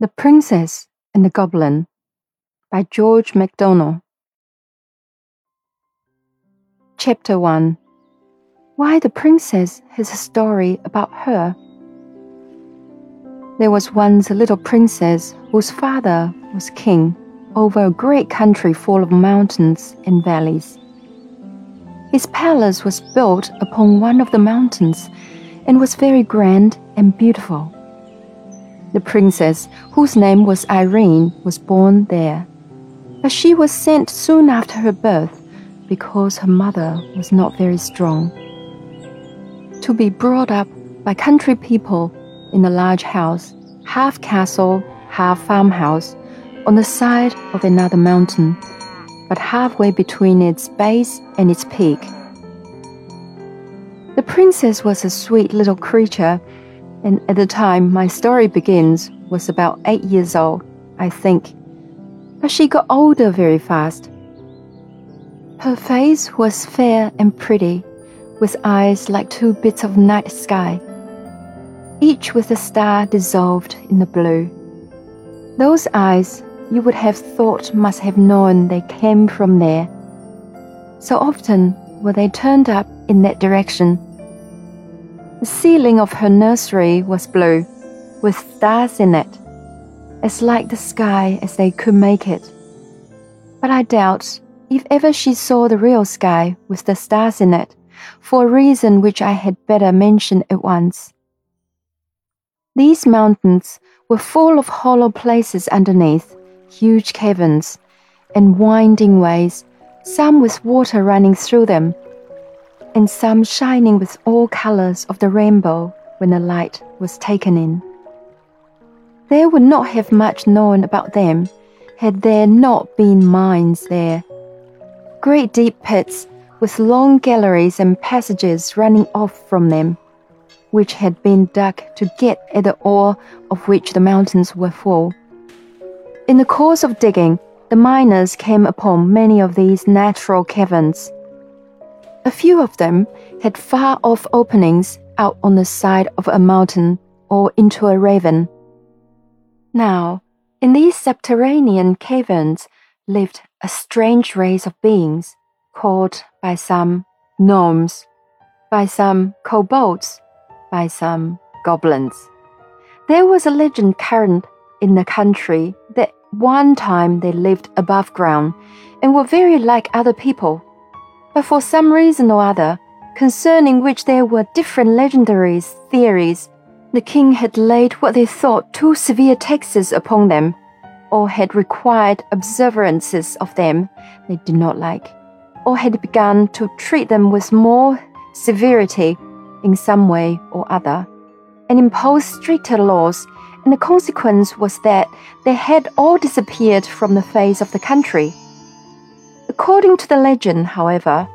The Princess and the Goblin by George MacDonald. Chapter 1 Why the Princess has a story about her. There was once a little princess whose father was king over a great country full of mountains and valleys. His palace was built upon one of the mountains and was very grand and beautiful. The princess, whose name was Irene, was born there. But she was sent soon after her birth because her mother was not very strong. To be brought up by country people in a large house, half castle, half farmhouse, on the side of another mountain, but halfway between its base and its peak. The princess was a sweet little creature and at the time my story begins was about eight years old, I think. But she got older very fast. Her face was fair and pretty, with eyes like two bits of night sky, each with a star dissolved in the blue. Those eyes you would have thought must have known they came from there. So often were they turned up in that direction the ceiling of her nursery was blue, with stars in it, as like the sky as they could make it. But I doubt if ever she saw the real sky with the stars in it, for a reason which I had better mention at once. These mountains were full of hollow places underneath, huge caverns, and winding ways, some with water running through them and some shining with all colors of the rainbow when the light was taken in. There would not have much known about them had there not been mines there. Great deep pits with long galleries and passages running off from them, which had been dug to get at the ore of which the mountains were full. In the course of digging, the miners came upon many of these natural caverns a few of them had far off openings out on the side of a mountain or into a ravine. Now, in these subterranean caverns lived a strange race of beings called by some gnomes, by some kobolds, by some goblins. There was a legend current in the country that one time they lived above ground and were very like other people but for some reason or other, concerning which there were different legendary theories, the king had laid what they thought too severe taxes upon them, or had required observances of them they did not like, or had begun to treat them with more severity in some way or other, and imposed stricter laws, and the consequence was that they had all disappeared from the face of the country. According to the legend, however,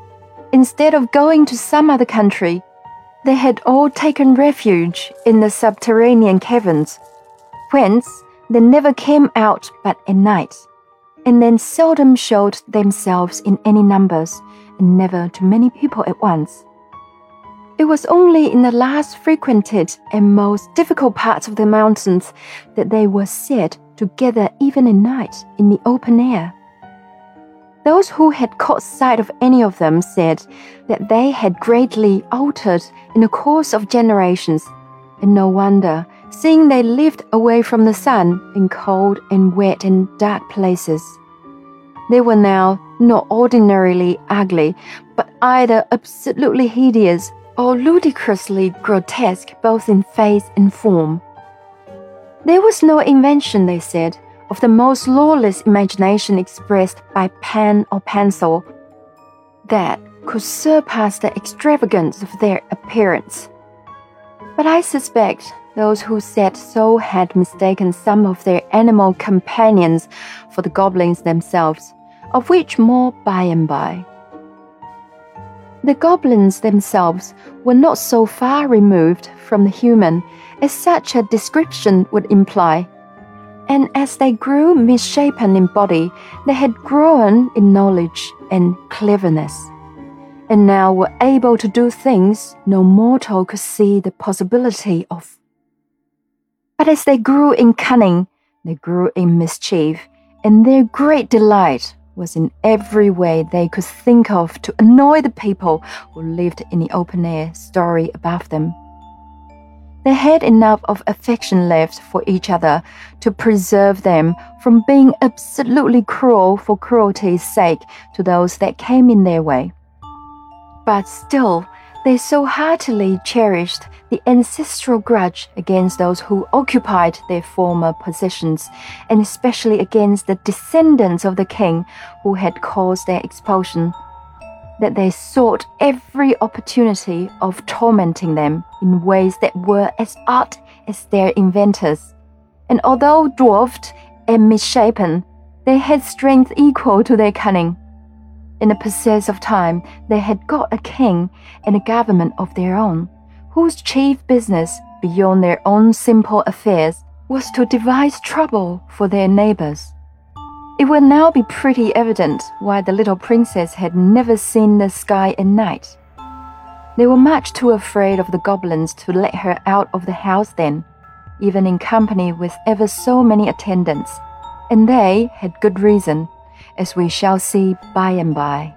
instead of going to some other country, they had all taken refuge in the subterranean caverns, whence they never came out but at night, and then seldom showed themselves in any numbers, and never to many people at once. It was only in the last frequented and most difficult parts of the mountains that they were said to gather even at night in the open air. Those who had caught sight of any of them said that they had greatly altered in the course of generations, and no wonder, seeing they lived away from the sun in cold and wet and dark places. They were now not ordinarily ugly, but either absolutely hideous or ludicrously grotesque both in face and form. There was no invention, they said, of the most lawless imagination expressed by pen or pencil that could surpass the extravagance of their appearance. But I suspect those who said so had mistaken some of their animal companions for the goblins themselves, of which more by and by. The goblins themselves were not so far removed from the human as such a description would imply and as they grew misshapen in body, they had grown in knowledge and cleverness, and now were able to do things no mortal could see the possibility of. But as they grew in cunning, they grew in mischief, and their great delight was in every way they could think of to annoy the people who lived in the open air story above them. They had enough of affection left for each other to preserve them from being absolutely cruel for cruelty's sake to those that came in their way. But still, they so heartily cherished the ancestral grudge against those who occupied their former positions, and especially against the descendants of the king who had caused their expulsion, that they sought every opportunity of tormenting them in ways that were as odd as their inventors. And although dwarfed and misshapen, they had strength equal to their cunning. In the process of time, they had got a king and a government of their own, whose chief business, beyond their own simple affairs, was to devise trouble for their neighbors. It will now be pretty evident why the little princess had never seen the sky at night. They were much too afraid of the goblins to let her out of the house then, even in company with ever so many attendants, and they had good reason as we shall see by and by.